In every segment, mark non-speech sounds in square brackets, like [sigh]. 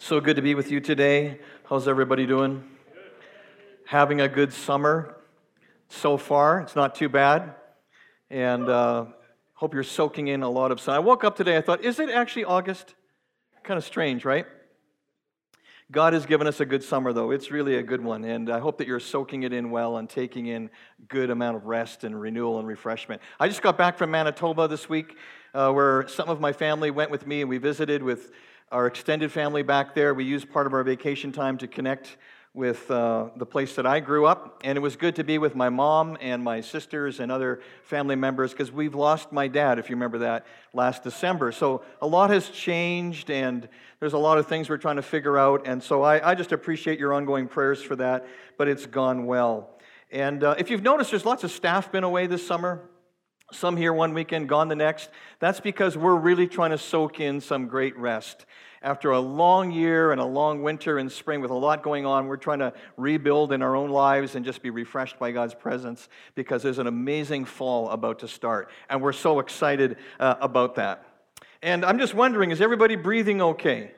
So good to be with you today. How's everybody doing? Having a good summer so far. It's not too bad. And uh, hope you're soaking in a lot of sun. I woke up today, I thought, is it actually August? Kind of strange, right? God has given us a good summer, though. It's really a good one. And I hope that you're soaking it in well and taking in good amount of rest and renewal and refreshment. I just got back from Manitoba this week, uh, where some of my family went with me and we visited with our extended family back there. We used part of our vacation time to connect with uh, the place that I grew up, and it was good to be with my mom and my sisters and other family members because we've lost my dad, if you remember that, last December. So a lot has changed, and there's a lot of things we're trying to figure out, and so I, I just appreciate your ongoing prayers for that, but it's gone well. And uh, if you've noticed, there's lots of staff been away this summer. Some here one weekend, gone the next. That's because we're really trying to soak in some great rest. After a long year and a long winter and spring with a lot going on, we're trying to rebuild in our own lives and just be refreshed by God's presence because there's an amazing fall about to start. And we're so excited uh, about that. And I'm just wondering is everybody breathing okay?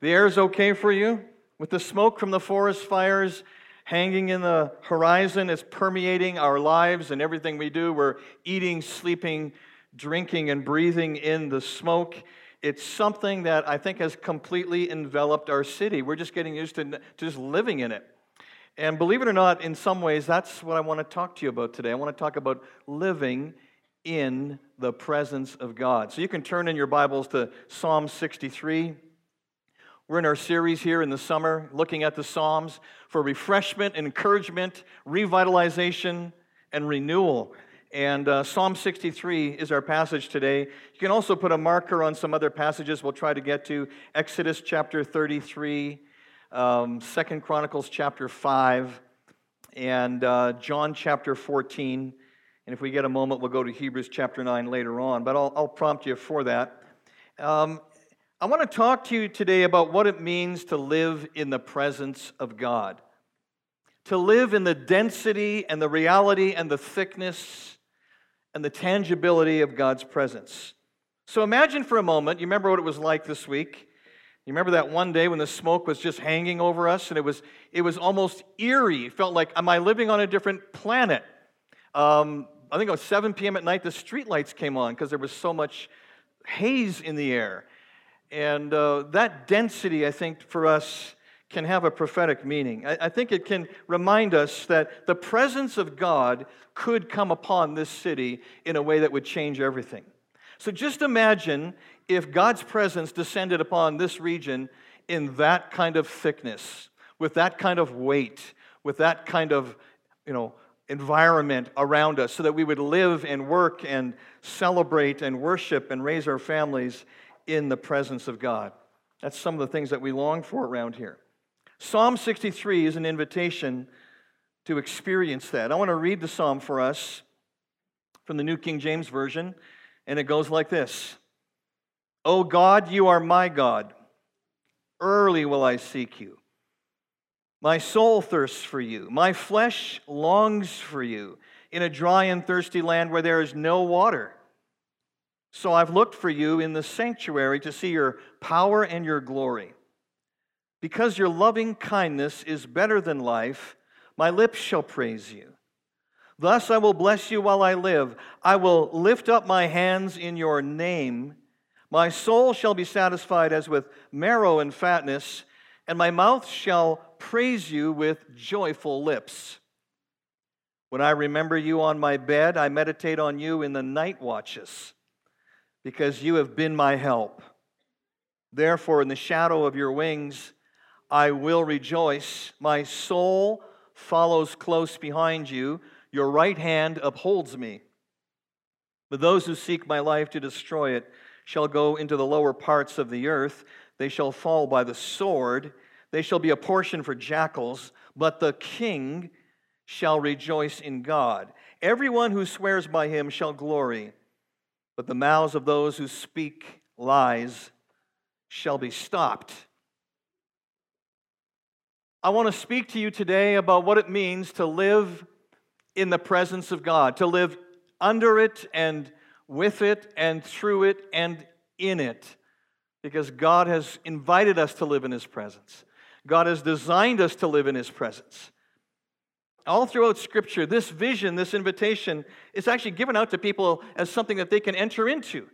The air is okay for you? With the smoke from the forest fires hanging in the horizon, it's permeating our lives and everything we do. We're eating, sleeping, drinking, and breathing in the smoke. It's something that I think has completely enveloped our city. We're just getting used to, just living in it. And believe it or not, in some ways, that's what I want to talk to you about today. I want to talk about living in the presence of God. So you can turn in your Bibles to Psalm 63. We're in our series here in the summer looking at the Psalms for refreshment, encouragement, revitalization, and renewal. And uh, Psalm 63 is our passage today. You can also put a marker on some other passages we'll try to get to Exodus chapter 33, um, 2 Chronicles chapter 5, and uh, John chapter 14. And if we get a moment, we'll go to Hebrews chapter 9 later on. But I'll, I'll prompt you for that. Um, I want to talk to you today about what it means to live in the presence of God, to live in the density and the reality and the thickness and the tangibility of God's presence. So imagine for a moment, you remember what it was like this week? You remember that one day when the smoke was just hanging over us and it was, it was almost eerie. It felt like, am I living on a different planet? Um, I think it was 7 p.m. at night, the streetlights came on because there was so much haze in the air. And uh, that density, I think, for us can have a prophetic meaning. I, I think it can remind us that the presence of God could come upon this city in a way that would change everything. So just imagine if God's presence descended upon this region in that kind of thickness, with that kind of weight, with that kind of, you know, environment around us so that we would live and work and celebrate and worship and raise our families in the presence of God. That's some of the things that we long for around here. Psalm 63 is an invitation to experience that. I want to read the psalm for us from the New King James Version, and it goes like this O God, you are my God. Early will I seek you. My soul thirsts for you. My flesh longs for you in a dry and thirsty land where there is no water. So I've looked for you in the sanctuary to see your power and your glory. Because your loving kindness is better than life, my lips shall praise you. Thus I will bless you while I live. I will lift up my hands in your name. My soul shall be satisfied as with marrow and fatness, and my mouth shall praise you with joyful lips. When I remember you on my bed, I meditate on you in the night watches because you have been my help. Therefore, in the shadow of your wings, I will rejoice. My soul follows close behind you. Your right hand upholds me. But those who seek my life to destroy it shall go into the lower parts of the earth. They shall fall by the sword. They shall be a portion for jackals. But the king shall rejoice in God. Everyone who swears by him shall glory but the mouths of those who speak lies shall be stopped. I want to speak to you today about what it means to live in the presence of God, to live under it and with it and through it and in it. because God has invited us to live in His presence. God has designed us to live in His presence. All throughout Scripture, this vision, this invitation, is actually given out to people as something that they can enter into.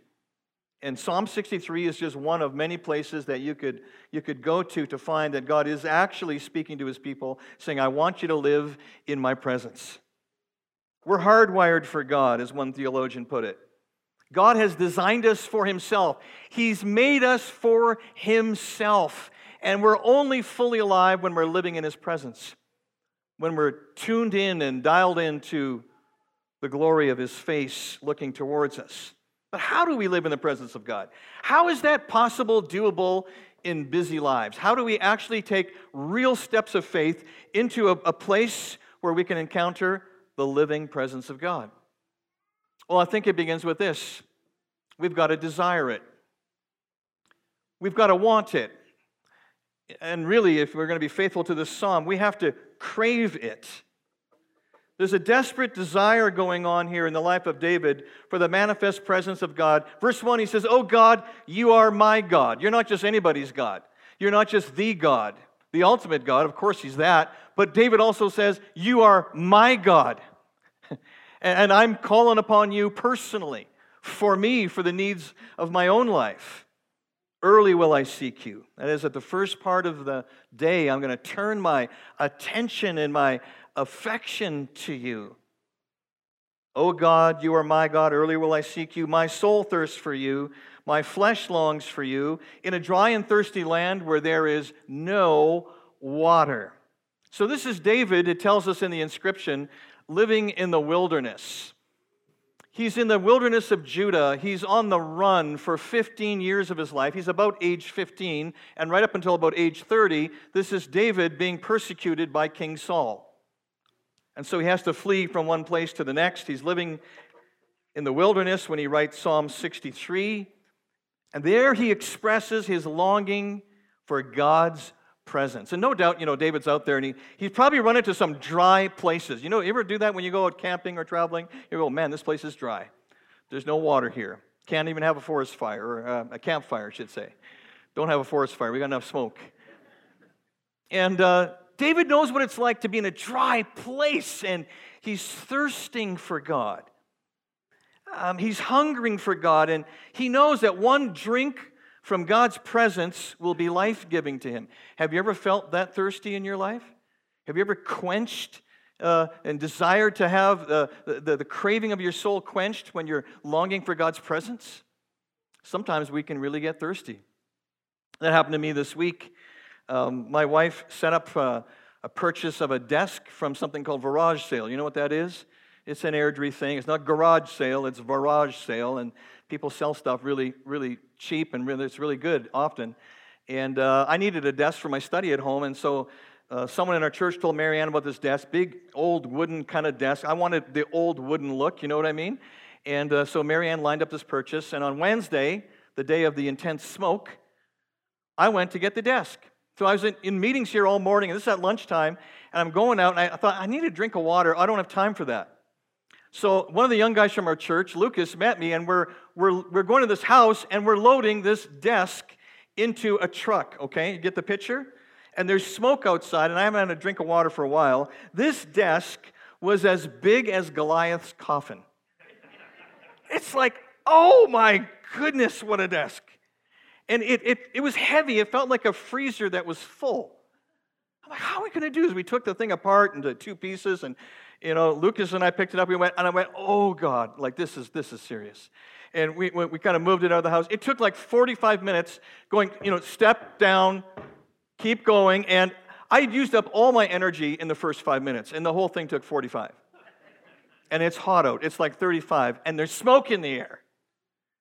And Psalm 63 is just one of many places that you could, you could go to to find that God is actually speaking to his people, saying, I want you to live in my presence. We're hardwired for God, as one theologian put it. God has designed us for himself, He's made us for himself. And we're only fully alive when we're living in his presence, when we're tuned in and dialed into the glory of his face looking towards us. But how do we live in the presence of God? How is that possible, doable in busy lives? How do we actually take real steps of faith into a, a place where we can encounter the living presence of God? Well, I think it begins with this we've got to desire it, we've got to want it. And really, if we're going to be faithful to this psalm, we have to crave it. There's a desperate desire going on here in the life of David for the manifest presence of God. Verse 1, he says, Oh God, you are my God. You're not just anybody's God, you're not just the God, the ultimate God. Of course, he's that. But David also says, You are my God. [laughs] and I'm calling upon you personally for me, for the needs of my own life. Early will I seek you. That is, at the first part of the day, I'm going to turn my attention and my affection to you. O God, you are my God. Early will I seek you. My soul thirsts for you. My flesh longs for you in a dry and thirsty land where there is no water. So, this is David, it tells us in the inscription, living in the wilderness. He's in the wilderness of Judah. He's on the run for 15 years of his life. He's about age 15, and right up until about age 30, this is David being persecuted by King Saul. And so he has to flee from one place to the next. He's living in the wilderness when he writes Psalm 63. And there he expresses his longing for God's presence. And no doubt, you know, David's out there and he, he's probably run into some dry places. You know, you ever do that when you go out camping or traveling? You go, man, this place is dry. There's no water here. Can't even have a forest fire, or uh, a campfire, I should say. Don't have a forest fire. We got enough smoke. And uh, David knows what it's like to be in a dry place and he's thirsting for God. Um, he's hungering for God, and he knows that one drink from God's presence will be life giving to him. Have you ever felt that thirsty in your life? Have you ever quenched uh, and desired to have the, the, the craving of your soul quenched when you're longing for God's presence? Sometimes we can really get thirsty. That happened to me this week. Um, my wife set up uh, a purchase of a desk from something called Garage Sale. You know what that is? It's an Airdrie thing. It's not garage sale, it's garage sale. And people sell stuff really, really cheap and really, it's really good often. And uh, I needed a desk for my study at home. And so uh, someone in our church told Marianne about this desk, big old wooden kind of desk. I wanted the old wooden look, you know what I mean? And uh, so Marianne lined up this purchase. And on Wednesday, the day of the intense smoke, I went to get the desk. So I was in, in, meetings here all morning, and this is at lunchtime, and I'm going out, and I, I thought, I need a drink of water. I don't have time for that. So one of the young guys from our church, Lucas, met me, and we're, we're, we're going to this house, and we're loading this desk into a truck, okay? You get the picture? And there's smoke outside, and I haven't had a drink of water for a while. This desk was as big as Goliath's coffin. It's like, oh my goodness, what a desk. And it, it, it was heavy. It felt like a freezer that was full. I'm like, how are we going to do this? We took the thing apart into two pieces, and you know, Lucas and I picked it up. We went, and I went, oh God, like this is this is serious. And we, we, we kind of moved it out of the house. It took like 45 minutes going, you know, step down, keep going. And I used up all my energy in the first five minutes, and the whole thing took 45. And it's hot out. It's like 35, and there's smoke in the air.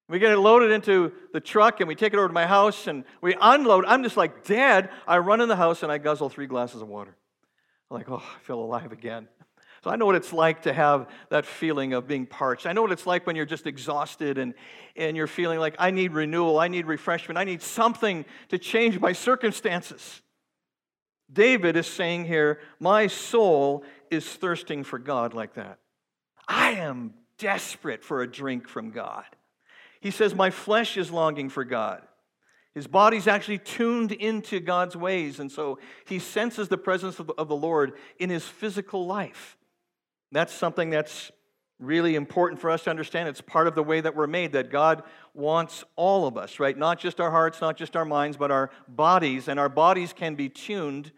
We get it loaded into the truck and we take it over to my house and we unload. I'm just like, Dad, I run in the house and I guzzle three glasses of water. I'm like, oh, I feel alive again. So I know what it's like to have that feeling of being parched. I know what it's like when you're just exhausted and, and you're feeling like, I need renewal, I need refreshment, I need something to change my circumstances. David is saying here, My soul is thirsting for God like that. I am desperate for a drink from God. He says, My flesh is longing for God. His body's actually tuned into God's ways, and so he senses the presence of the, Lord in his physical life. That's something that's really important for us to understand. It's part of the way that we're made, that God wants all of us, right? Not just our hearts, not just our minds, but our bodies, and our bodies can be tuned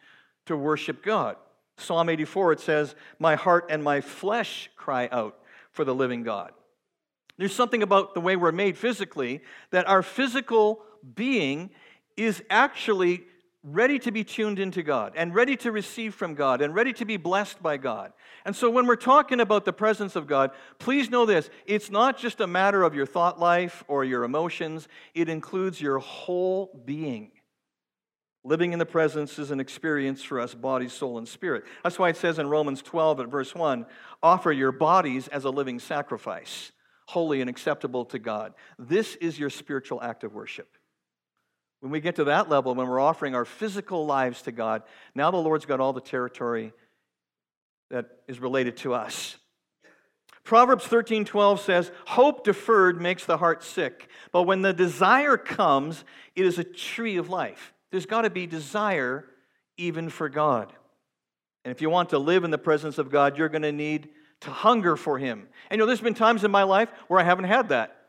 to worship God. Psalm 84, it says, My heart and my flesh cry out for the living God. There's something about the way we're made physically that our physical being is actually ready to be tuned into God and ready to receive from God and ready to be blessed by God. And so when we're talking about the presence of God, please know this it's not just a matter of your thought life or your emotions, it includes your whole being. Living in the presence is an experience for us, body, soul, and spirit. That's why it says in Romans 12 at verse 1 offer your bodies as a living sacrifice, holy and acceptable to God. This is your spiritual act of worship. When we get to that level, when we're offering our physical lives to God, now the Lord's got all the territory that is related to us. Proverbs 13:12 says, "Hope deferred makes the heart sick, but when the desire comes, it is a tree of life." There's got to be desire even for God. And if you want to live in the presence of God, you're going to need to hunger for Him. And you know, there's been times in my life where I haven't had that.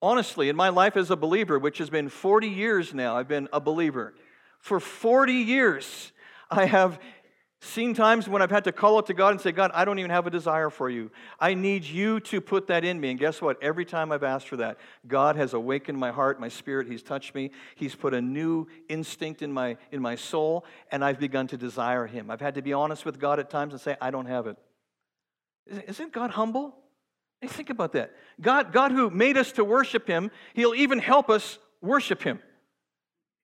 Honestly, in my life as a believer, which has been 40 years now, I've been a believer. For 40 years, I have Seen times when I've had to call out to God and say, God, I don't even have a desire for you. I need you to put that in me. And guess what? Every time I've asked for that, God has awakened my heart, my spirit. He's touched me. He's put a new instinct in my, in my soul, and I've begun to desire Him. I've had to be honest with God at times and say, I don't have it. Isn't God humble? Hey, think about that. God, God who made us to worship Him, He'll even help us worship Him.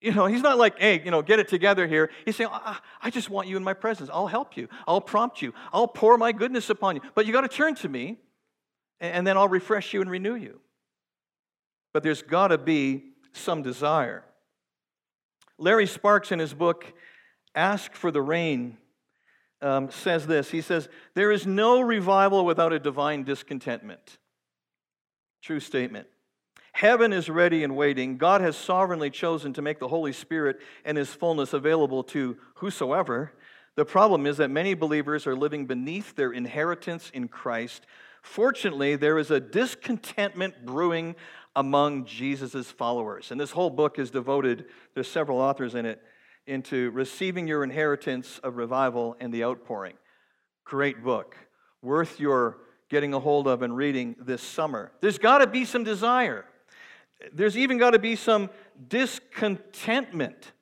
You know, he's not like, hey, you know, get it together here. He's saying, I, I just want you in my presence. I'll help you. I'll prompt you. I'll pour my goodness upon you. But you got to turn to me, and then I'll refresh you and renew you. But there's got to be some desire. Larry Sparks, in his book, Ask for the Rain, um, says this. He says, There is no revival without a divine discontentment. True statement. Heaven is ready and waiting. God has sovereignly chosen to make the Holy Spirit and His fullness available to whosoever. The problem is that many believers are living beneath their inheritance in Christ. Fortunately, there is a discontentment brewing among Jesus' followers. And this whole book is devoted, there's several authors in it, into receiving your inheritance of revival and the outpouring. Great book. Worth your getting a hold of and reading this summer. There's got to be some desire. There's even got to be some discontentment.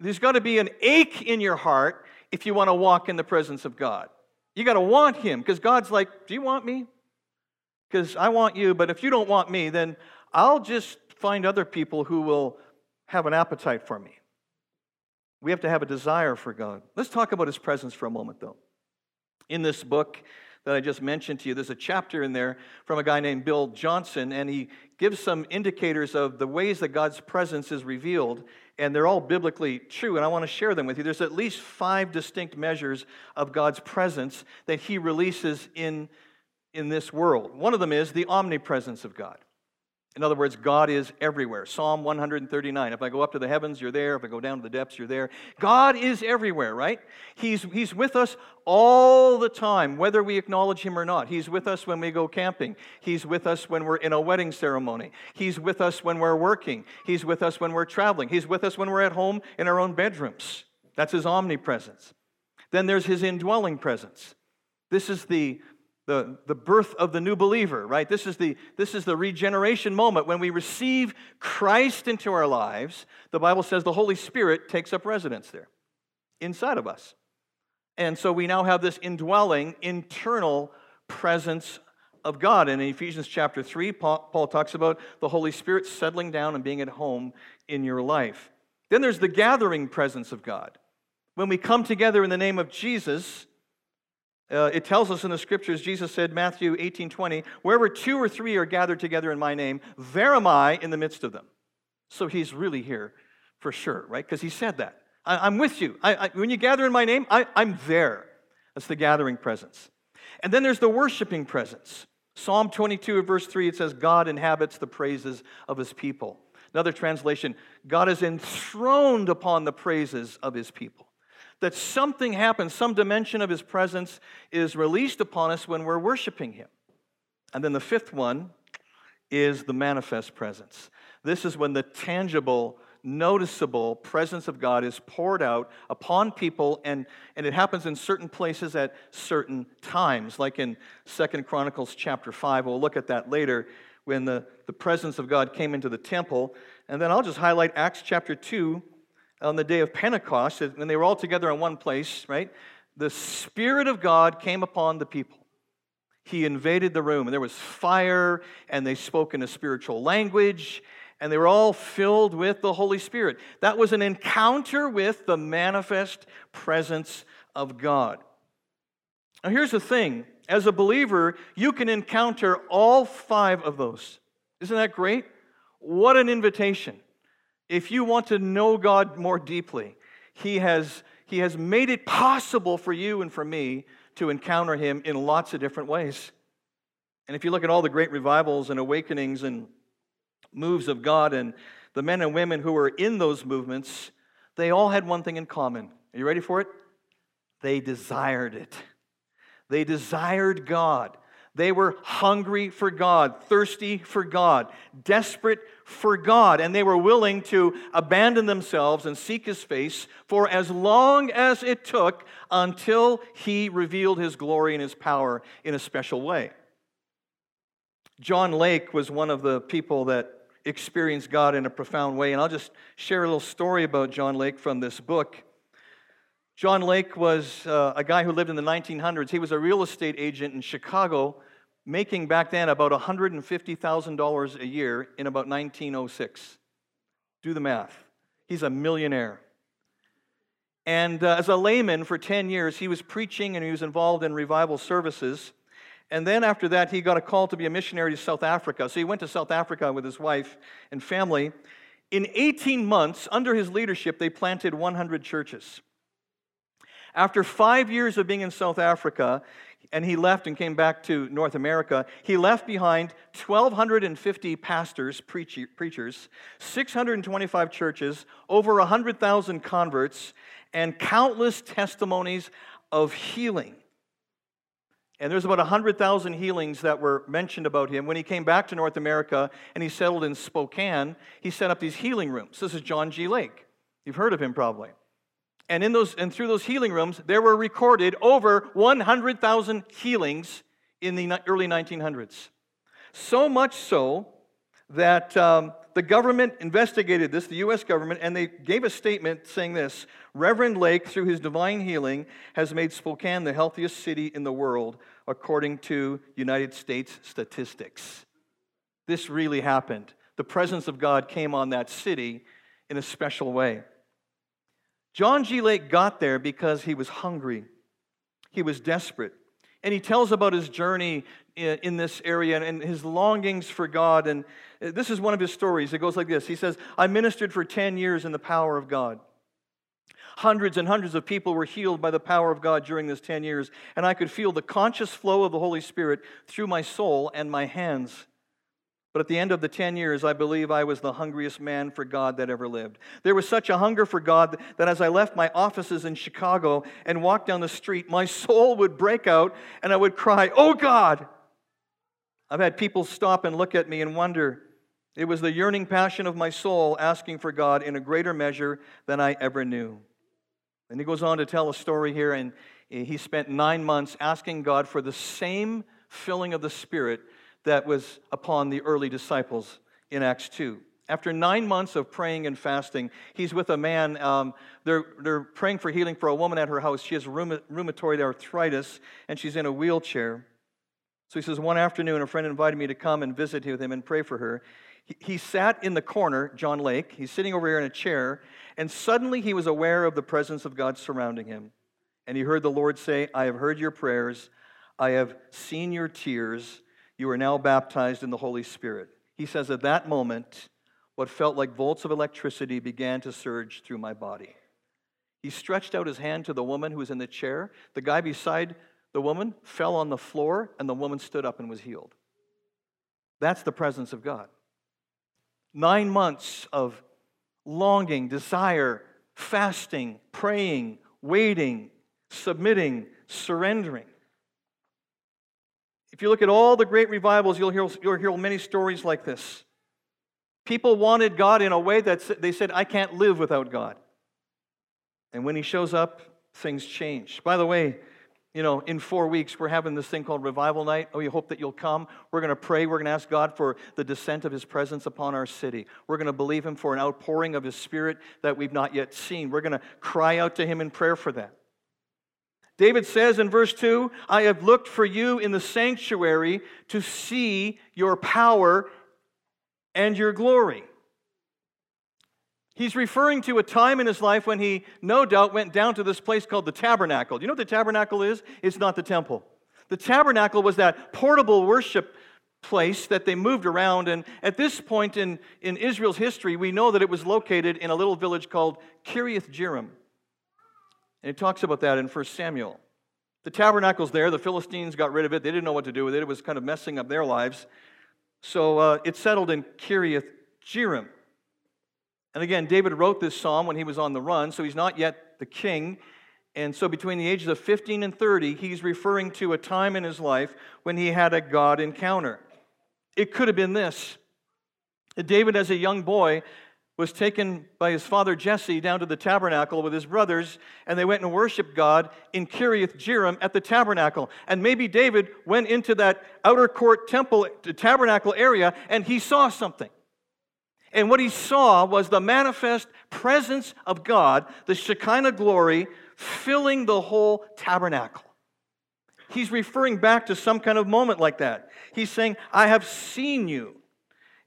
There's got to be an ache in your heart if you want to walk in the presence of God. You got to want Him because God's like, Do you want me? Because I want you, but if you don't want me, then I'll just find other people who will have an appetite for me. We have to have a desire for God. Let's talk about His presence for a moment, though. In this book, that I just mentioned to you. There's a chapter in there from a guy named Bill Johnson, and he gives some indicators of the ways that God's presence is revealed, and they're all biblically true, and I want to share them with you. There's at least five distinct measures of God's presence that he releases in, in this world. One of them is the omnipresence of God. In other words, God is everywhere. Psalm 139. If I go up to the heavens, you're there. If I go down to the depths, you're there. God is everywhere, right? He's, he's with us all the time, whether we acknowledge Him or not. He's with us when we go camping. He's with us when we're in a wedding ceremony. He's with us when we're working. He's with us when we're traveling. He's with us when we're at home in our own bedrooms. That's His omnipresence. Then there's His indwelling presence. This is the the, the birth of the new believer, right? This is, the, this is the regeneration moment. When we receive Christ into our lives, the Bible says the Holy Spirit takes up residence there, inside of us. And so we now have this indwelling, internal presence of God. And in Ephesians chapter 3, Paul, Paul talks about the Holy Spirit settling down and being at home in your life. Then there's the gathering presence of God. When we come together in the name of Jesus, uh, it tells us in the scriptures, Jesus said, Matthew 18 20, wherever two or three are gathered together in my name, there am I in the midst of them. So he's really here for sure, right? Because he said that. I, am with you. I, I, when you gather in my name, I, I'm there. That's the gathering presence. And then there's the worshiping presence. Psalm 22, verse 3, it says, God inhabits the praises of his people. Another translation God is enthroned upon the praises of his people. That something happens, some dimension of his presence is released upon us when we're worshiping him. And then the fifth one is the manifest presence. This is when the tangible, noticeable presence of God is poured out upon people, and, and it happens in certain places at certain times, like in Second Chronicles chapter 5. We'll look at that later when the, the presence of God came into the temple. And then I'll just highlight Acts chapter 2 on the day of Pentecost, when they were all together in one place, right? The Spirit of God came upon the people. He invaded the room, and there was fire, and they spoke in a spiritual language, and they were all filled with the Holy Spirit. That was an encounter with the manifest presence of God. Now, here's the thing as a believer, you can encounter all five of those. Isn't that great? What an invitation. If you want to know God more deeply, He has, he has made it possible for you and for me to encounter Him in lots of different ways. And if you look at all the great revivals and awakenings and moves of God and the men and women who were in those movements, they all had one thing in common. Are you ready for it? They desired it. They desired God. They were hungry for God, thirsty for God, desperate for God, and they were willing to abandon themselves and seek His face for as long as it took until He revealed His glory and His power in a special way. John Lake was one of the people that experienced God in a profound way, and I'll just share a little story about John Lake from this book. John Lake was uh, a guy who lived in the 1900s. He was a real estate agent in Chicago, making back then about $150,000 a year in about 1906. Do the math. He's a millionaire. And uh, as a layman for 10 years, he was preaching and he was involved in revival services. And then after that, he got a call to be a missionary to South Africa. So he went to South Africa with his wife and family. In 18 months, under his leadership, they planted 100 churches. After five years of being in South Africa, and he left and came back to North America, he left behind 1,250 pastors, preachers, 625 churches, over 100,000 converts, and countless testimonies of healing. And there's about 100,000 healings that were mentioned about him. When he came back to North America and he settled in Spokane, he set up these healing rooms. This is John G. Lake. You've heard of him probably. And in those and through those healing rooms, there were recorded over 100,000 healings in the early 1900s. So much so that um, the government investigated this, the U.S. government, and they gave a statement saying this Reverend Lake, through his divine healing, has made Spokane the healthiest city in the world, according to United States statistics. This really happened. The presence of God came on that city in a special way. John G. Lake got there because he was hungry, he was desperate. And he tells about his journey in this area and his longings for God. And uh, this is one of his stories. It goes like this He says, I ministered for 10 years in the power of God. Hundreds and hundreds of people were healed by the power of God during this 10 years, and I could feel the conscious flow of the Holy Spirit through my soul and my hands. But at the end of the 10 years, I believe I was the hungriest man for God that ever lived. There was such a hunger for God that as I left my offices in Chicago and walked down the street, my soul would break out and I would cry, Oh God! I've had people stop and look at me and wonder. It was the yearning passion of my soul asking for God in a greater measure than I ever knew. And he goes on to tell a story here, and he spent nine months asking God for the same filling of the Spirit that was upon the early disciples in Acts 2. After nine months of praying and fasting, he's with a man. Um, they're, they're praying for healing for a woman at her house. She has rheumatoid arthritis and she's in a wheelchair. So he says, One afternoon, a friend invited me to come and visit with him and pray for her. He, he sat in the corner, John Lake. He's sitting over here in a chair, and suddenly he was aware of the presence of God surrounding him. And he heard the Lord say, I have heard your prayers, I have seen your tears. You are now baptized in the Holy Spirit. He says, At that moment, what felt like volts of electricity began to surge through my body. He stretched out his hand to the woman who was in the chair. The guy beside the woman fell on the floor, and the woman stood up and was healed. That's the presence of God. Nine months of longing, desire, fasting, praying, waiting, submitting, surrendering. If you look at all the great revivals, you'll hear, you'll hear many stories like this. People wanted God in a way that they said, I can't live without God. And when He shows up, things change. By the way, you know, in four weeks, we're having this thing called Revival Night. Oh, we hope that you'll come. We're going to pray. We're going to ask God for the descent of His presence upon our city. We're going to believe Him for an outpouring of His Spirit that we've not yet seen. We're going to cry out to Him in prayer for that. David says in verse 2 I have looked for you in the sanctuary to see your power and your glory. He's referring to a time in his life when he, no doubt, went down to this place called the tabernacle. Do you know what the tabernacle is? It's not the temple. The tabernacle was that portable worship place that they moved around. And at this point in, in Israel's history, we know that it was located in a little village called Kiriath Jearim. And it talks about that in 1 Samuel. The tabernacle's there. The Philistines got rid of it. They didn't know what to do with it. It was kind of messing up their lives. So uh, it settled in Kiriath Jearim. And again, David wrote this psalm when he was on the run, so he's not yet the king. And so between the ages of 15 and 30, he's referring to a time in his life when he had a God encounter. It could have been this. David, as a young boy, was taken by his father Jesse down to the tabernacle with his brothers, and they went and worshiped God in Kiriath Jearim at the tabernacle. And maybe David went into that outer court temple, tabernacle area, and he saw something. And what he saw was the manifest presence of God, the Shekinah glory, filling the whole tabernacle. He's referring back to some kind of moment like that. He's saying, I have seen you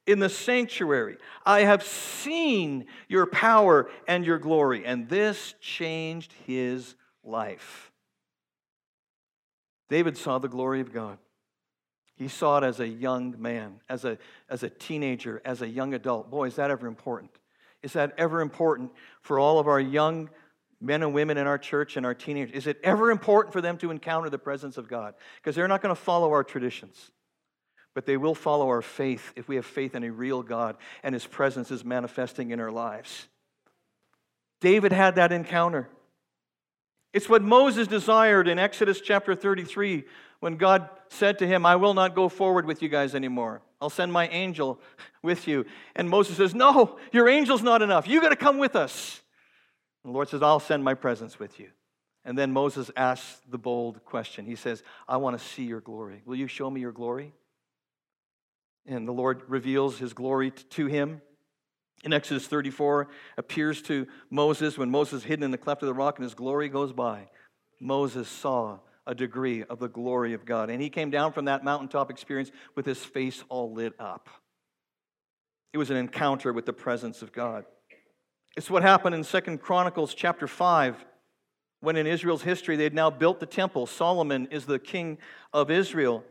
in the sanctuary. I have seen your power and your glory. And this changed his life. David saw the glory of God. He saw it as a young man, as a, as a teenager, as a young adult. Boy, is that ever important? Is that ever important for all of our young men and women in our church and our teenagers? Is it ever important for them to encounter the presence of God? Because they're not going to follow our traditions, but they will follow our faith if we have faith in a real God and His presence is manifesting in our lives. David had that encounter. It's what Moses desired in Exodus chapter 33 when God said to him, I will not go forward with you guys anymore. I'll send my angel with you. And Moses says, No, your angel's not enough. You got to come with us. And the Lord says, I'll send my presence with you. And then Moses asks the bold question. He says, I want to see your glory. Will you show me your glory? And the Lord reveals his glory to him. In Exodus 34, appears to Moses when Moses is hidden in the cleft of the rock and his glory goes by. Moses saw a degree of the glory of God. And he came down from that mountaintop experience with his face all lit up. It was an encounter with the presence of God. It's what happened in Second Chronicles chapter 5 when in Israel's history they had now built the temple. Solomon is the king of Israel.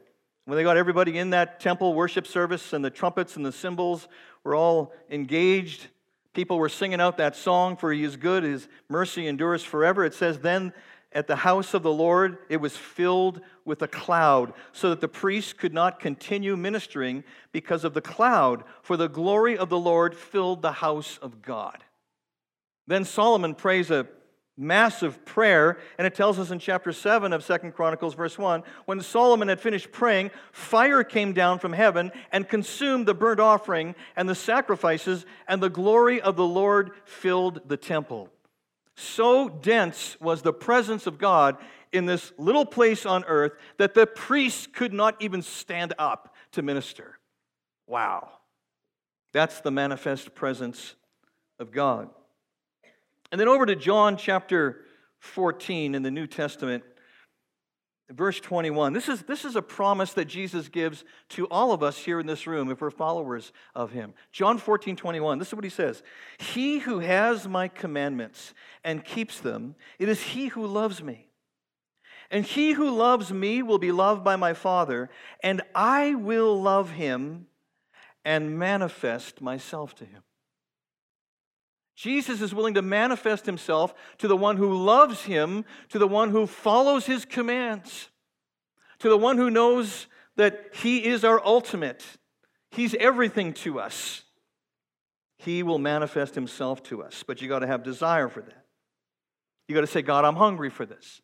When they got everybody in that temple worship service and the trumpets and the cymbals were all engaged, people were singing out that song, For he is good, his mercy endures forever. It says, Then at the house of the Lord, it was filled with a cloud, so that the priests could not continue ministering because of the cloud, for the glory of the Lord filled the house of God. Then Solomon prays a massive prayer, and it tells us in chapter 7 of Second Chronicles, verse 1 when Solomon had finished praying, fire came down from heaven and consumed the burnt offering and the sacrifices, and the glory of the Lord filled the temple. So dense was the presence of God in this little place on earth that the priests could not even stand up to minister. Wow. That's the manifest presence of God. And then over to John chapter 14 in the New Testament. Verse 21. This is, this is a promise that Jesus gives to all of us here in this room if we're followers of him. John 14, 21. This is what he says He who has my commandments and keeps them, it is he who loves me. And he who loves me will be loved by my Father, and I will love him and manifest myself to him. Jesus is willing to manifest himself to the one who loves him, to the one who follows his commands, to the one who knows that he is our ultimate. He's everything to us. He will manifest himself to us, but you got to have desire for that. You got to say, God, I'm hungry for this.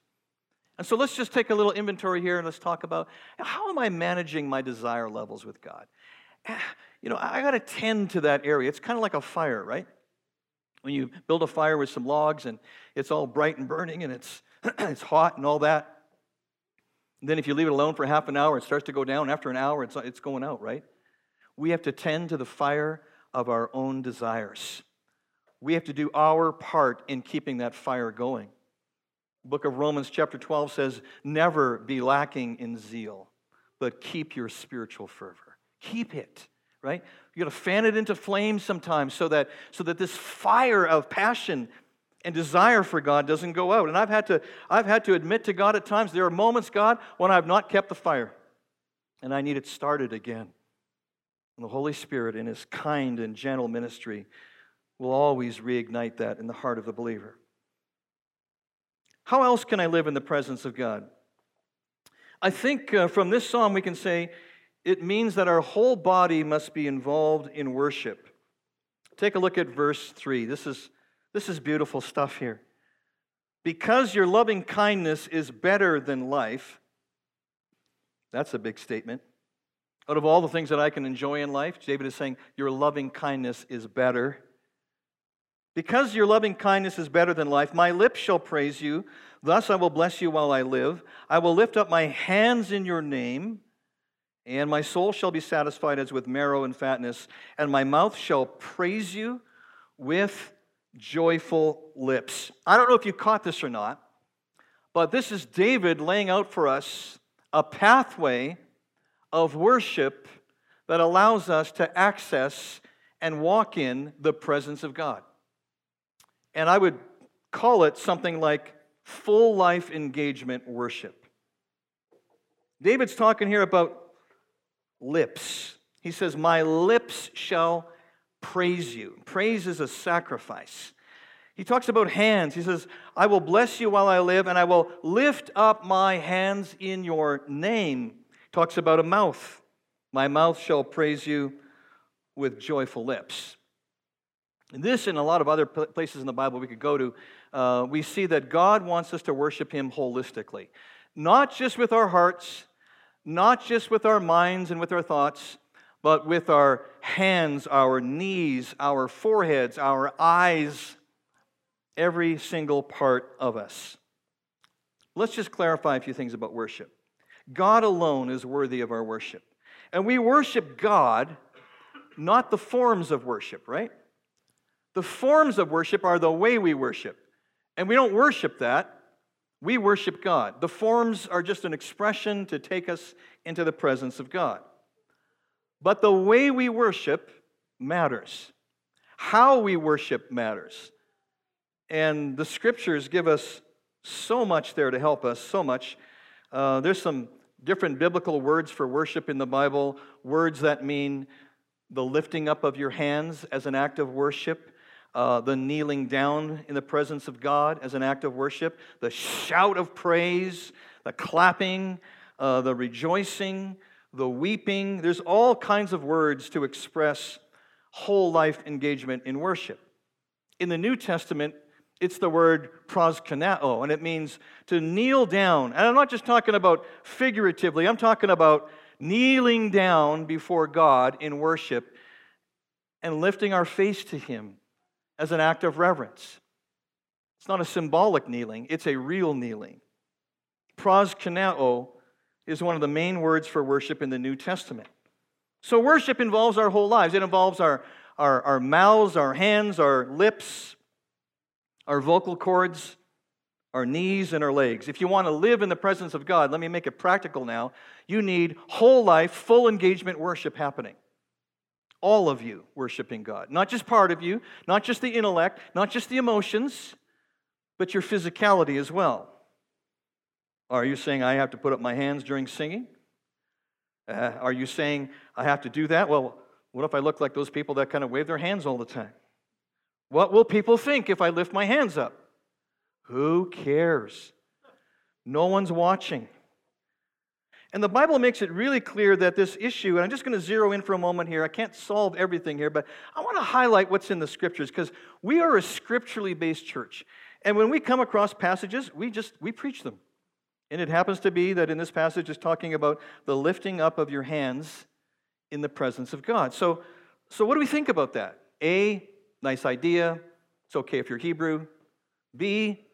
And so let's just take a little inventory here and let's talk about how am I managing my desire levels with God? Eh, you know, I got to tend to that area. It's kind of like a fire, right? When you build a fire with some logs and it's all bright and burning and it's, [clears throat] it's hot and all that. And then if you leave it alone for half an hour, it starts to go down. After an hour, it's, it's going out, right? We have to tend to the fire of our own desires. We have to do our part in keeping that fire going. The book of Romans, chapter 12 says, Never be lacking in zeal, but keep your spiritual fervor. Keep it, right? You got to fan it into flames sometimes so that, so that this fire of passion and desire for God doesn't go out. And I've had, to, I've had to admit to God at times there are moments, God, when I've not kept the fire and I need it started again. And the Holy Spirit, in His kind and gentle ministry, will always reignite that in the heart of the believer. How else can I live in the presence of God? I think uh, from this psalm we can say it means that our whole body must be involved in worship. Take a look at verse 3. This is, this is beautiful stuff here. Because your loving kindness is better than life, that's a big statement. Out of all the things that I can enjoy in life, David is saying, Your loving kindness is better. Because your loving kindness is better than life, my lips shall praise you. Thus I will bless you while I live. I will lift up my hands in your name, and my soul shall be satisfied as with marrow and fatness, and my mouth shall praise you with joyful lips. I don't know if you caught this or not, but this is David laying out for us a pathway of worship that allows us to access and walk in the presence of God. And I would call it something like full life engagement worship. David's talking here about lips. He says, My lips shall praise you. Praise is a sacrifice. He talks about hands. He says, I will bless you while I live, and I will lift up my hands in your name talks about a mouth. My mouth shall praise you with joyful lips. And this and a lot of other places in the Bible we could go to, uh, we see that God wants us to worship Him holistically. Not just with our hearts, not just with our minds and with our thoughts, but with our hands, our knees, our foreheads, our eyes, every single part of us. Let's just clarify a few things about worship. God alone is worthy of our worship. And we worship God, not the forms of worship, right? The forms of worship are the way we worship. And we don't worship that. We worship God. The forms are just an expression to take us into the presence of God. But the way we worship matters. How we worship matters. And the scriptures give us so much there to help us, so much. Uh, there's some different biblical words for worship in the Bible, words that mean the lifting up of your hands as an act of worship, uh, the kneeling down in the presence of God as an act of worship, the shout of praise, the clapping, uh, the rejoicing, the weeping. There's all kinds of words to express whole life engagement in worship. In the New Testament, it's the word proskuneo, and it means to kneel down. And I'm not just talking about figuratively, I'm talking about kneeling down before God in worship and lifting our face to Him as an act of reverence. It's not a symbolic kneeling, it's a real kneeling. Proskuneo is one of the main words for worship in the New Testament. So, worship involves our whole lives. It involves our, our, our mouths, our hands, our lips, our vocal cords, our knees, and our legs. If you want to live in the presence of God, let me make it practical now. You need whole life, full engagement worship happening. All of you worshiping God. Not just part of you, not just the intellect, not just the emotions, but your physicality as well. Are you saying I have to put up my hands during singing? Uh, are you saying I have to do that? Well, what if I look like those people that kind of wave their hands all the time? What will people think if I lift my hands up? Who cares? No one's watching. And the Bible makes it really clear that this issue, and I'm just going to zero in for a moment here. I can't solve everything here, but I want to highlight what's in the scriptures because we are a scripturally based church. And when we come across passages, we just we preach them. And it happens to be that in this passage is talking about the lifting up of your hands in the presence of God. So, so what do we think about that? A, nice idea. It's okay if you're Hebrew. B,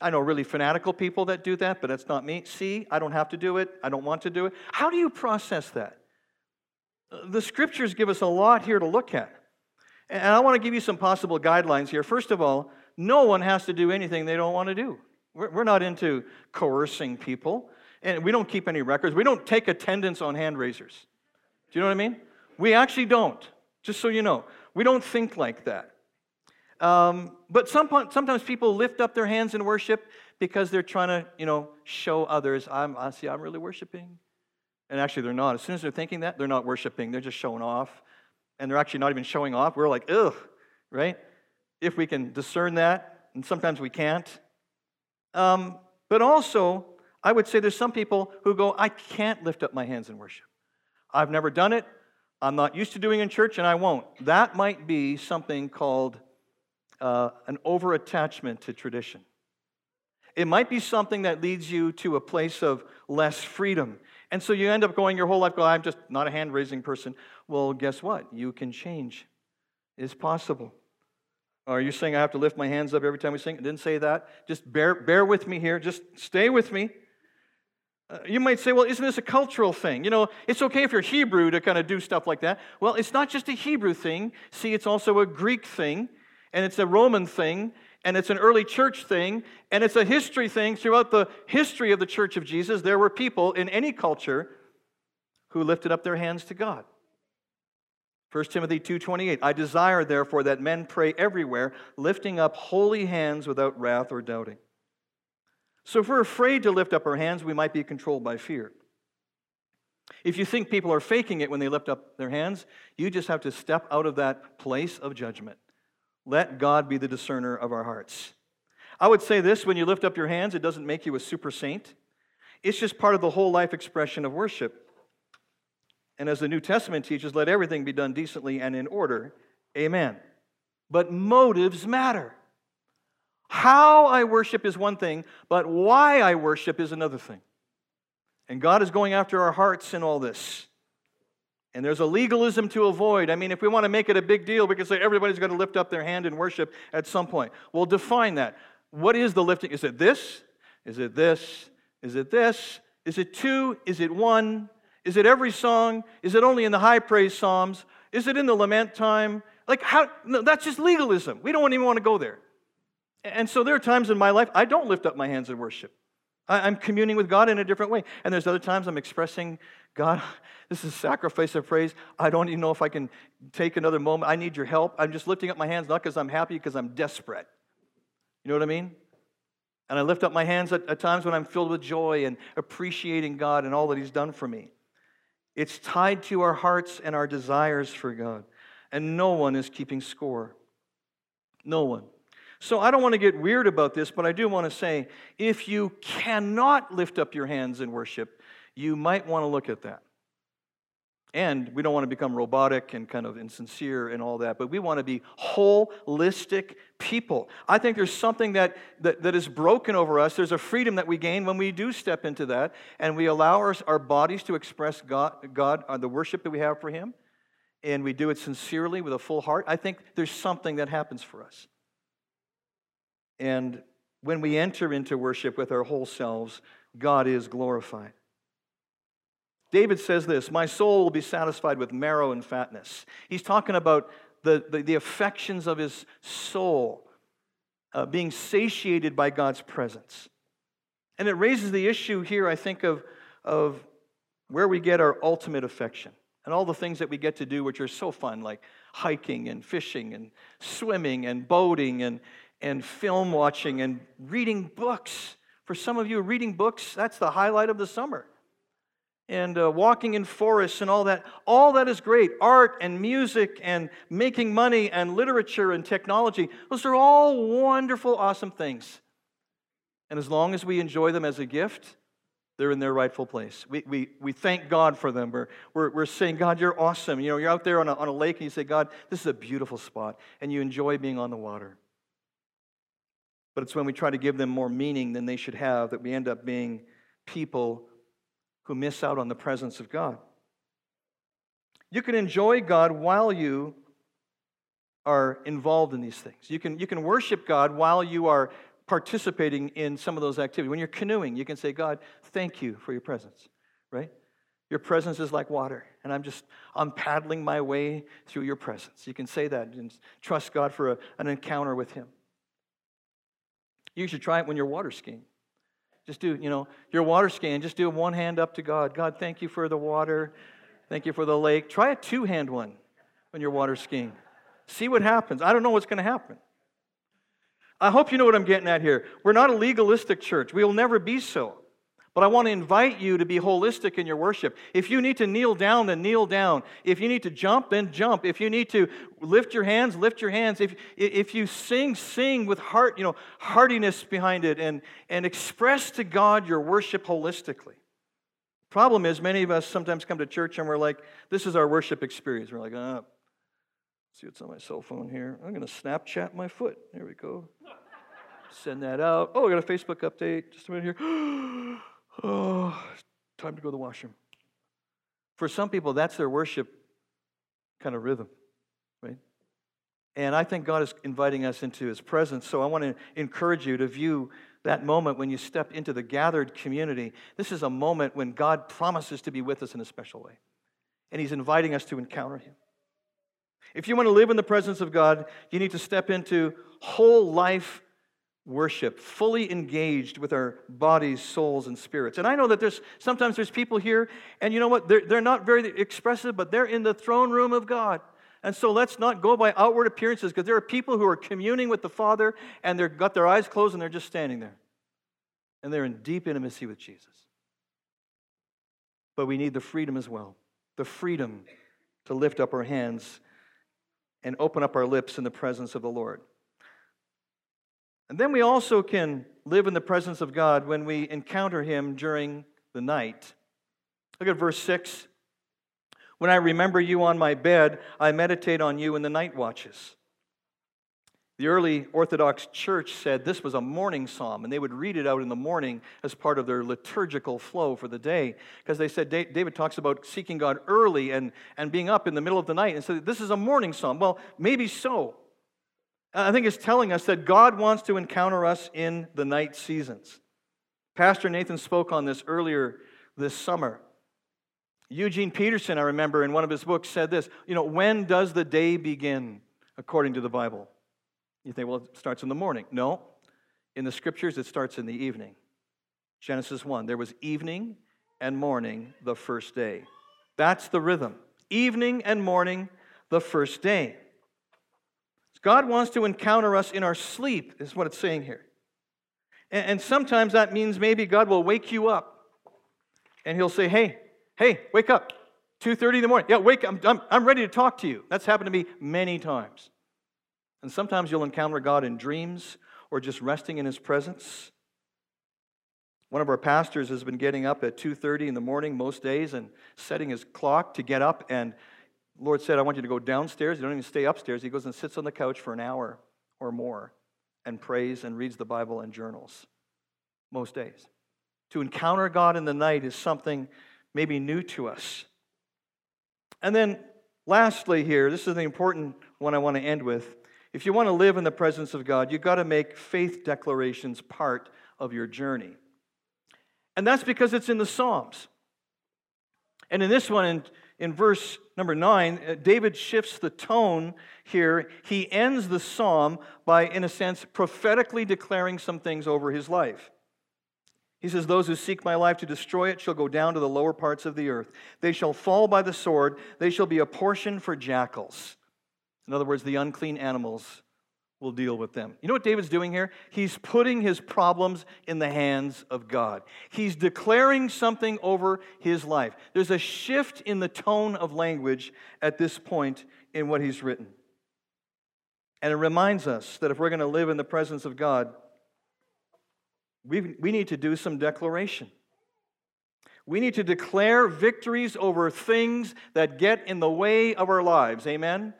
I know really fanatical people that do that, but that's not me. See, I don't have to do it. I don't want to do it. How do you process that? The scriptures give us a lot here to look at. And I want to give you some possible guidelines here. First of all, no one has to do anything they don't want to do. We're not into coercing people, and we don't keep any records. We don't take attendance on hand raisers. Do you know what I mean? We actually don't, just so you know. We don't think like that. Um, but some, sometimes people lift up their hands in worship because they're trying to, you know, show others, I'm, I see, I'm really worshiping. And actually, they're not. As soon as they're thinking that, they're not worshiping. They're just showing off. And they're actually not even showing off. We're like, ugh, right? If we can discern that, and sometimes we can't. Um, but also, I would say there's some people who go, I can't lift up my hands in worship. I've never done it. I'm not used to doing in church, and I won't. That might be something called uh, an over attachment to tradition. It might be something that leads you to a place of less freedom. And so you end up going your whole life, going, I'm just not a hand raising person. Well, guess what? You can change. It's possible. Are you saying I have to lift my hands up every time we sing? I didn't say that. Just bear, bear with me here. Just stay with me. Uh, you might say, well, isn't this a cultural thing? You know, it's okay if you're Hebrew to kind of do stuff like that. Well, it's not just a Hebrew thing. See, it's also a Greek thing and it's a Roman thing, and it's an early church thing, and it's a history thing throughout the history of the church of Jesus. There were people in any culture who lifted up their hands to God. 1 Timothy 2:28 I desire therefore that men pray everywhere lifting up holy hands without wrath or doubting. So if we're afraid to lift up our hands we might be controlled by fear. If you think people are faking it when they lift up their hands, you just have to step out of that place of judgment. Let God be the discerner of our hearts. I would say this when you lift up your hands, it doesn't make you a super saint. It's just part of the whole life expression of worship. And as the New Testament teaches, let everything be done decently and in order. Amen. But motives matter. How I worship is one thing, but why I worship is another thing. And God is going after our hearts in all this. And there's a legalism to avoid. I mean, if we want to make it a big deal, we can say everybody's going to lift up their hand in worship at some point. We'll define that. What is the lifting? Is it this? Is it this? Is it this? Is it two? Is it one? Is it every song? Is it only in the high praise psalms? Is it in the lament time? Like how no, that's just legalism. We don't even want to go there. And so there are times in my life I don't lift up my hands in worship. I'm communing with God in a different way. And there's other times I'm expressing, God, this is sacrifice of praise. I don't even know if I can take another moment. I need your help. I'm just lifting up my hands, not because I'm happy, because I'm desperate. You know what I mean? And I lift up my hands at, at times when I'm filled with joy and appreciating God and all that He's done for me. It's tied to our hearts and our desires for God. And no one is keeping score. No one. So I don't want to get weird about this, but I do want to say if you cannot lift up your hands in worship, you might want to look at that. And we don't want to become robotic and kind of insincere and all that, but we want to be holistic people. I think there's something that, that, that is broken over us. There's a freedom that we gain when we do step into that and we allow our, our bodies to express God, God uh, the worship that we have for Him, and we do it sincerely with a full heart. I think there's something that happens for us. And when we enter into worship with our whole selves, God is glorified. David says this My soul will be satisfied with marrow and fatness. He's talking about the, the, the affections of his soul uh, being satiated by God's presence. And it raises the issue here, I think, of, of where we get our ultimate affection and all the things that we get to do, which are so fun, like hiking and fishing and swimming and boating and, and film watching and reading books. For some of you, reading books, that's the highlight of the summer. And uh, walking in forests and all that. All that is great. Art and music and making money and literature and technology. Those are all wonderful, awesome things. And as long as we enjoy them as a gift, they're in their rightful place. We, we, we thank God for them. We're, we're, we're saying, God, you're awesome. You know, you're out there on a, on a lake and you say, God, this is a beautiful spot, and you enjoy being on the water. But it's when we try to give them more meaning than they should have that we end up being people who miss out on the presence of God. You can enjoy God while you are involved in these things. You can, you can worship God while you are participating in some of those activities. When you're canoeing, you can say, God, thank you for your presence, right? Your presence is like water, and I'm just, I'm paddling my way through your presence. You can say that and trust God for a, an encounter with Him. You should try it when you're water skiing. Just do, you know, you're water scan, just do one hand up to God. God, thank you for the water. Thank you for the lake. Try a two hand one when you're water skiing. See what happens. I don't know what's going to happen. I hope you know what I'm getting at here. We're not a legalistic church. We will never be so. But I want to invite you to be holistic in your worship. If you need to kneel down, then kneel down. If you need to jump, then jump. If you need to lift your hands, lift your hands. If, if you sing, sing with heart, you know, heartiness behind it and, and express to God your worship holistically. Problem is, many of us sometimes come to church and we're like, this is our worship experience. We're like, oh, see what's on my cell phone here. I'm going to Snapchat my foot. There we go. Send that out. Oh, I got a Facebook update. Just a minute here. [gasps] [gasps] [gasps] Oh, time to go to the washroom. For some people, that's their worship kind of rhythm, right? And I think God is inviting us into His presence. So I want to encourage you to view that moment when you step into the gathered community. This is a moment when God promises to be with us in a special way. And He's inviting us to encounter Him. If you want to live in the presence of God, you need to step into whole life worship, fully engaged with our bodies, souls, and spirits. And I know that there's sometimes there's people here, and you know what? They're, they're not very expressive, but they're in the throne room of God. And so let's not go by outward appearances because there are people who are communing with the Father and they've got their eyes closed and they're just standing there. And they're in deep intimacy with Jesus. But we need the freedom as well the freedom to lift up our hands and open up our lips in the presence of the Lord. And then we also can live in the presence of God when we encounter Him during the night. Look at verse 6. When I remember you on my bed, I meditate on you in the night watches. The early Orthodox Church said this was a morning psalm, and they would read it out in the morning as part of their liturgical flow for the day. Because they said David talks about seeking God early and, and being up in the middle of the night, and said this is a morning psalm. Well, maybe so. I think it's telling us that God wants to encounter us in the night seasons. Pastor Nathan spoke on this earlier this summer. Eugene Peterson, I remember in one of his books, said this You know, when does the day begin according to the Bible? You think, well, it starts in the morning. No. In the scriptures, it starts in the evening. Genesis 1 there was evening and morning the first day. That's the rhythm. Evening and morning the first day. God wants to encounter us in our sleep, is what it's saying here. And, and sometimes that means maybe God will wake you up and he'll say, Hey, hey, wake up. 2.30 in the morning. Yeah, wake up. I'm, I'm ready to talk to you. That's happened to me many times. And sometimes you'll encounter God in dreams or just resting in his presence. One of our pastors has been getting up at 2:30 in the morning most days and setting his clock to get up and Lord said, I want you to go downstairs. You don't even stay upstairs. He goes and sits on the couch for an hour or more and prays and reads the Bible and journals most days. To encounter God in the night is something maybe new to us. And then, lastly, here, this is the important one I want to end with. If you want to live in the presence of God, you've got to make faith declarations part of your journey. And that's because it's in the Psalms. And in this one, in in verse number nine, uh, David shifts the tone here. He ends the psalm by, in a sense, prophetically declaring some things over his life. He says, Those who seek my life to destroy it shall go down to the lower parts of the earth. They shall fall by the sword. They shall be a portion for jackals. In other words, the unclean animals will deal with them. You know what David's doing here? He's putting his problems in the hands of God. He's declaring something over his life. There's a shift in the tone of language at this point in what he's written. And it reminds us that if we're going to live in the presence of God, we, we need to do some declaration. We need to declare victories over things that get in the way of our lives. Amen?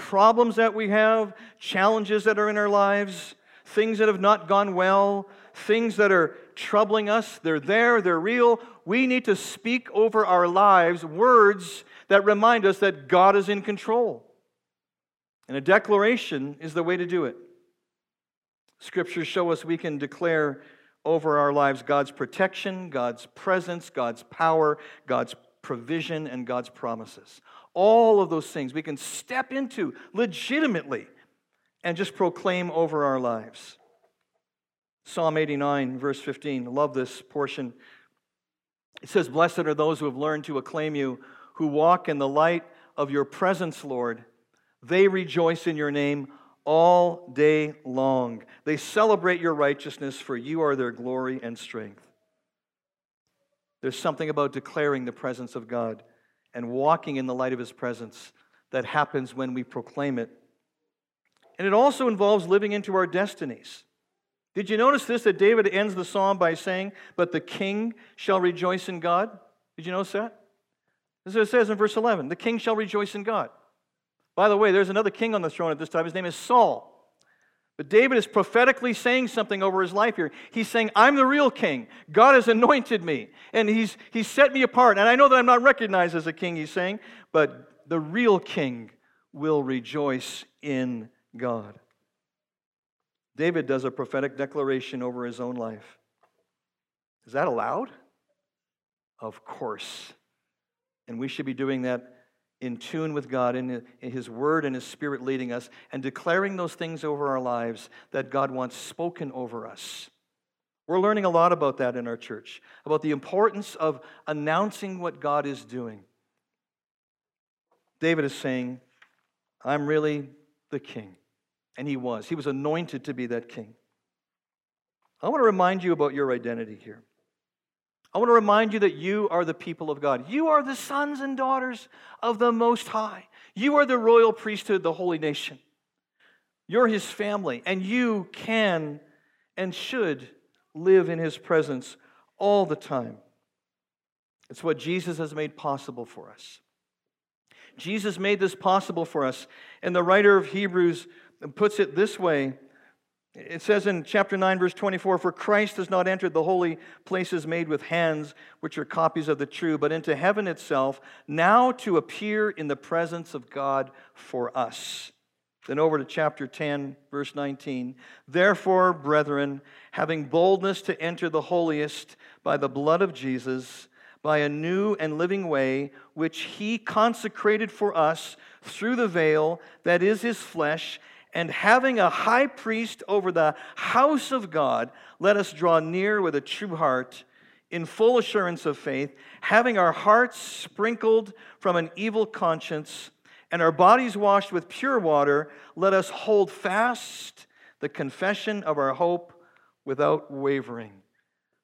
Problems that we have, challenges that are in our lives, things that have not gone well, things that are troubling us. They're there, they're real. We need to speak over our lives words that remind us that God is in control. And a declaration is the way to do it. Scriptures show us we can declare over our lives God's protection, God's presence, God's power, God's provision, and God's promises. All of those things we can step into legitimately and just proclaim over our lives. Psalm 89, verse 15. Love this portion. It says, Blessed are those who have learned to acclaim you, who walk in the light of your presence, Lord. They rejoice in your name all day long. They celebrate your righteousness, for you are their glory and strength. There's something about declaring the presence of God and walking in the light of his presence that happens when we proclaim it. And it also involves living into our destinies. Did you notice this that David ends the psalm by saying, But the king shall rejoice in God? Did you notice that? This is what it says in verse 11 The king shall rejoice in God. By the way, there's another king on the throne at this time. His name is Saul. But David is prophetically saying something over his life here. He's saying, I'm the real king. God has anointed me, and he's, he's set me apart. And I know that I'm not recognized as a king, he's saying, but the real king will rejoice in God. David does a prophetic declaration over his own life. Is that allowed? Of course. And we should be doing that in tune with God, in His Word and His Spirit leading us, and declaring those things over our lives that God wants spoken over us. We're learning a lot about that in our church, about the importance of announcing what God is doing. David is saying, I'm really the king. And he was. He was anointed to be that king. I want to remind you about your identity here. I want to remind you that you are the people of God. You are the sons and daughters of the Most High. You are the royal priesthood, the holy nation. You're his family, and you can and should live in his presence all the time. It's what Jesus has made possible for us. Jesus made this possible for us. And the writer of Hebrews puts it this way it says in chapter 9, verse 24 For Christ has not entered the holy places made with hands, which are copies of the true, but into heaven itself, now to appear in the presence of God for us. Then over to chapter 10, verse 19. Therefore, brethren, having boldness to enter the holiest by the blood of Jesus, by a new and living way, which he consecrated for us through the veil, that is his flesh and having a high priest over the house of God, let us draw near with a true heart in full assurance of faith, having our hearts sprinkled from an evil conscience and our bodies washed with pure water, let us hold fast the confession of our hope without wavering.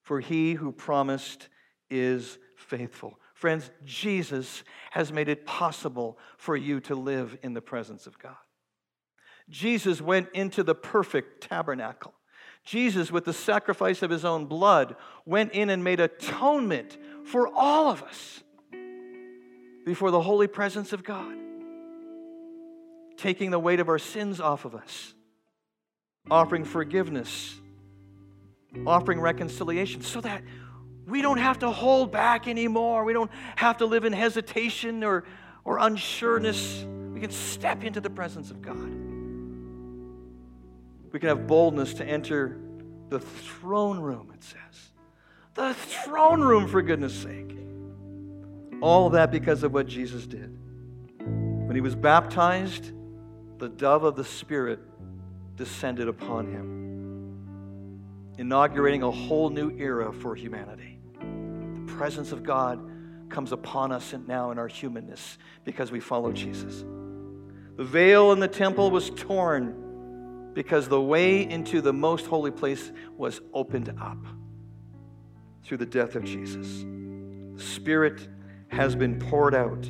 For he who promised is faithful. Friends, Jesus has made it possible for you to live in the presence of God. Jesus went into the perfect tabernacle. Jesus, with the sacrifice of his own blood, went in and made atonement for all of us before the holy presence of God, taking the weight of our sins off of us, offering forgiveness, offering reconciliation, so that we don't have to hold back anymore. We don't have to live in hesitation or, or unsureness. We can step into the presence of God we can have boldness to enter the throne room, it says. The throne room, for goodness sake. All that because of what Jesus did. When he was baptized, the dove of the Spirit descended upon him, inaugurating a whole new era for humanity. The presence of God comes upon us now in our humanness because we follow Jesus. The veil in the temple was torn because the way into the most holy place was opened up through the death of Jesus. The Spirit has been poured out.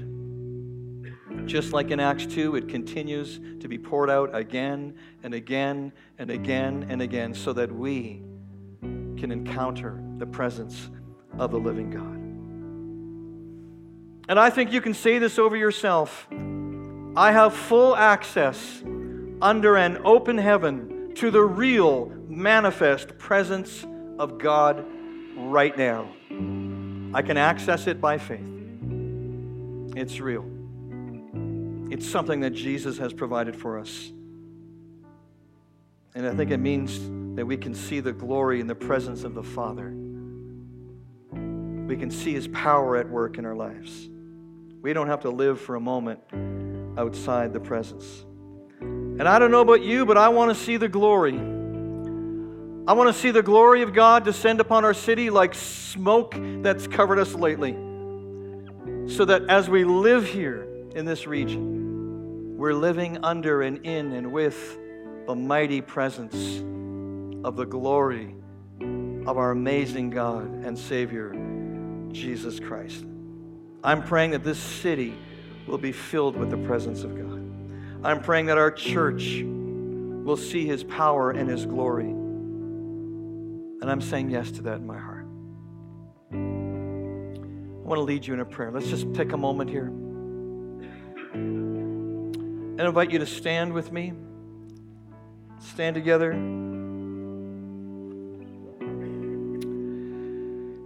Just like in Acts 2, it continues to be poured out again and again and again and again so that we can encounter the presence of the living God. And I think you can say this over yourself I have full access under an open heaven to the real, manifest presence of God right now. I can access it by faith. It's real. It's something that Jesus has provided for us. And I think it means that we can see the glory and the presence of the Father. We can see His power at work in our lives. We don't have to live for a moment outside the presence. And I don't know about you, but I want to see the glory. I want to see the glory of God descend upon our city like smoke that's covered us lately. So that as we live here in this region, we're living under and in and with the mighty presence of the glory of our amazing God and Savior, Jesus Christ. I'm praying that this city will be filled with the presence of God. I'm praying that our church will see His power and His glory. And I'm saying yes to that in my heart. I want to lead you in a prayer. Let's just take a moment here and invite you to stand with me. Stand together.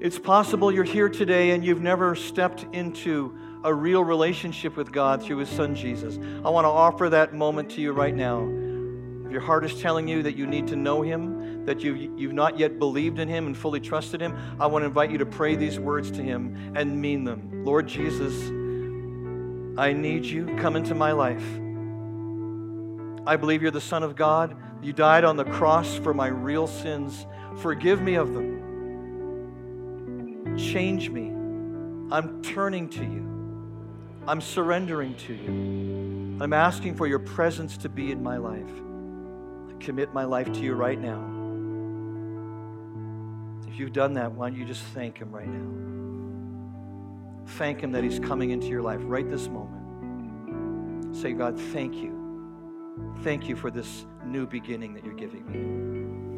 It's possible you're here today and you've never stepped into a real relationship with God through His Son Jesus. I want to offer that moment to you right now. If your heart is telling you that you need to know Him, that you've, you've not yet believed in Him and fully trusted Him, I want to invite you to pray these words to Him and mean them. Lord Jesus, I need you. Come into my life. I believe you're the Son of God. You died on the cross for my real sins. Forgive me of them. Change me. I'm turning to you. I'm surrendering to you. I'm asking for your presence to be in my life. I commit my life to you right now. If you've done that, why don't you just thank Him right now? Thank Him that He's coming into your life right this moment. Say, God, thank you. Thank you for this new beginning that you're giving me.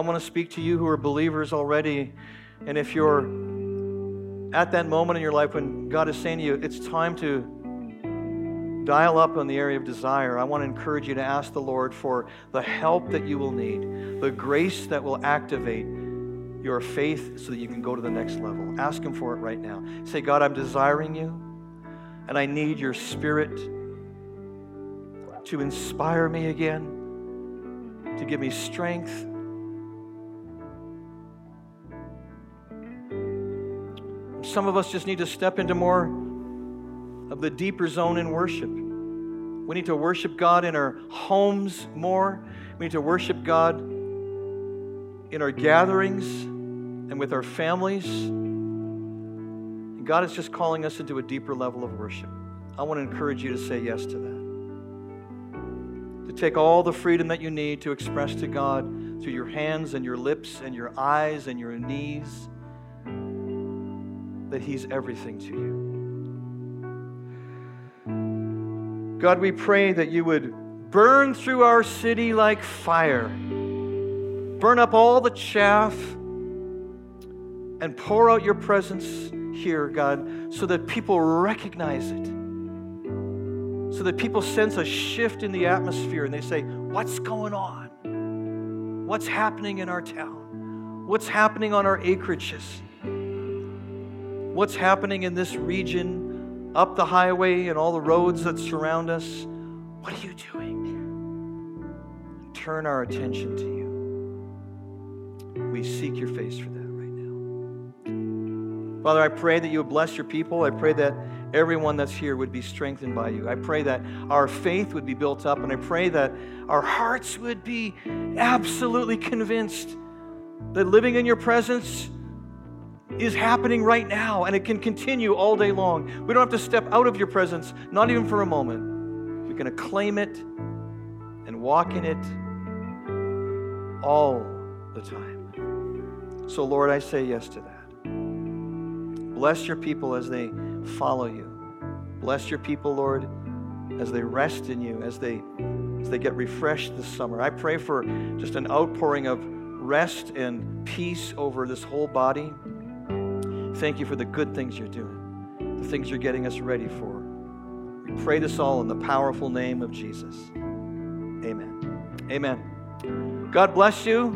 I want to speak to you who are believers already. And if you're at that moment in your life when God is saying to you, it's time to dial up on the area of desire, I want to encourage you to ask the Lord for the help that you will need, the grace that will activate your faith so that you can go to the next level. Ask Him for it right now. Say, God, I'm desiring you, and I need your spirit to inspire me again, to give me strength Some of us just need to step into more of the deeper zone in worship. We need to worship God in our homes more. We need to worship God in our gatherings and with our families. And God is just calling us into a deeper level of worship. I want to encourage you to say yes to that. To take all the freedom that you need to express to God through your hands and your lips and your eyes and your knees that He's everything to you. God, we pray that you would burn through our city like fire, burn up all the chaff, and pour out your presence here, God, so that people recognize it. So that people sense a shift in the atmosphere and they say, What's going on? What's happening in our town? What's happening on our acreages? What's happening in this region, up the highway and all the roads that surround us. What are you doing? Turn our attention to you. We seek your face for that right now. Father, I pray that you would bless your people. I pray that everyone that's here would be strengthened by you. I pray that our faith would be built up, and I pray that our hearts would be absolutely convinced that living in your presence is happening right now and it can continue all day long. We don't have to step out of your presence, not even for a moment. We're going to claim it and walk in it all the time. So, Lord, I say yes to that. Bless your people as they follow you. Bless your people, Lord, as they rest in you, as they as they get refreshed this summer. I pray for just an outpouring of rest and peace over this whole body. Thank you for the good things you're doing, the things you're getting us ready for. We pray this all in the powerful name of Jesus. Amen. Amen. God bless you.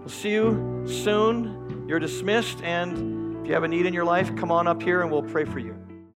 We'll see you soon. You're dismissed, and if you have a need in your life, come on up here and we'll pray for you.